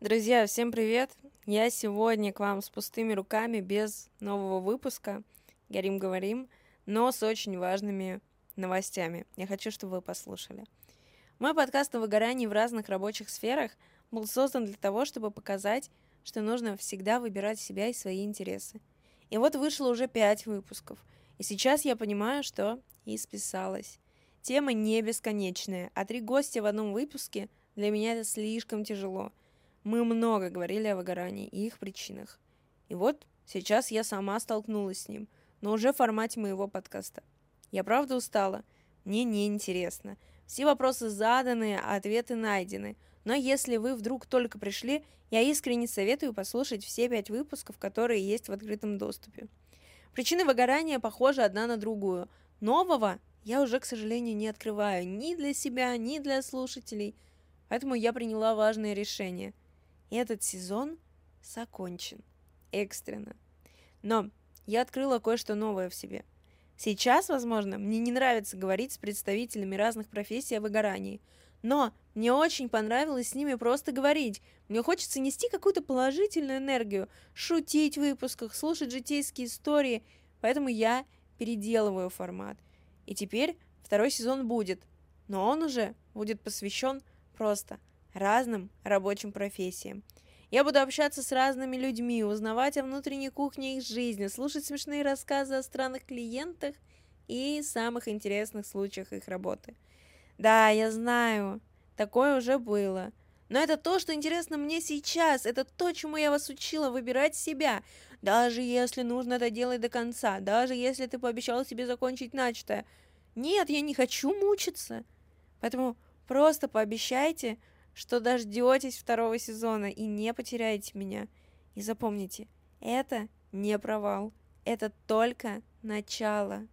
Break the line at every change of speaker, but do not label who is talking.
Друзья, всем привет! Я сегодня к вам с пустыми руками, без нового выпуска. Горим-говорим, но с очень важными новостями. Я хочу, чтобы вы послушали. Мой подкаст о выгорании в разных рабочих сферах был создан для того, чтобы показать, что нужно всегда выбирать себя и свои интересы. И вот вышло уже пять выпусков. И сейчас я понимаю, что и списалась. Тема не бесконечная, а три гостя в одном выпуске для меня это слишком тяжело – мы много говорили о выгорании и их причинах. И вот сейчас я сама столкнулась с ним, но уже в формате моего подкаста. Я правда устала. Мне неинтересно. Все вопросы заданы, а ответы найдены. Но если вы вдруг только пришли, я искренне советую послушать все пять выпусков, которые есть в открытом доступе. Причины выгорания похожи одна на другую. Нового я уже, к сожалению, не открываю ни для себя, ни для слушателей. Поэтому я приняла важное решение – этот сезон закончен. Экстренно. Но я открыла кое-что новое в себе. Сейчас, возможно, мне не нравится говорить с представителями разных профессий о выгорании, но мне очень понравилось с ними просто говорить. Мне хочется нести какую-то положительную энергию, шутить в выпусках, слушать житейские истории, поэтому я переделываю формат. И теперь второй сезон будет, но он уже будет посвящен просто разным рабочим профессиям. Я буду общаться с разными людьми, узнавать о внутренней кухне их жизни, слушать смешные рассказы о странных клиентах и самых интересных случаях их работы. Да, я знаю, такое уже было. Но это то, что интересно мне сейчас. Это то, чему я вас учила выбирать себя. Даже если нужно это делать до конца. Даже если ты пообещал себе закончить начатое. Нет, я не хочу мучиться. Поэтому просто пообещайте, что дождетесь второго сезона и не потеряете меня. И запомните, это не провал, это только начало.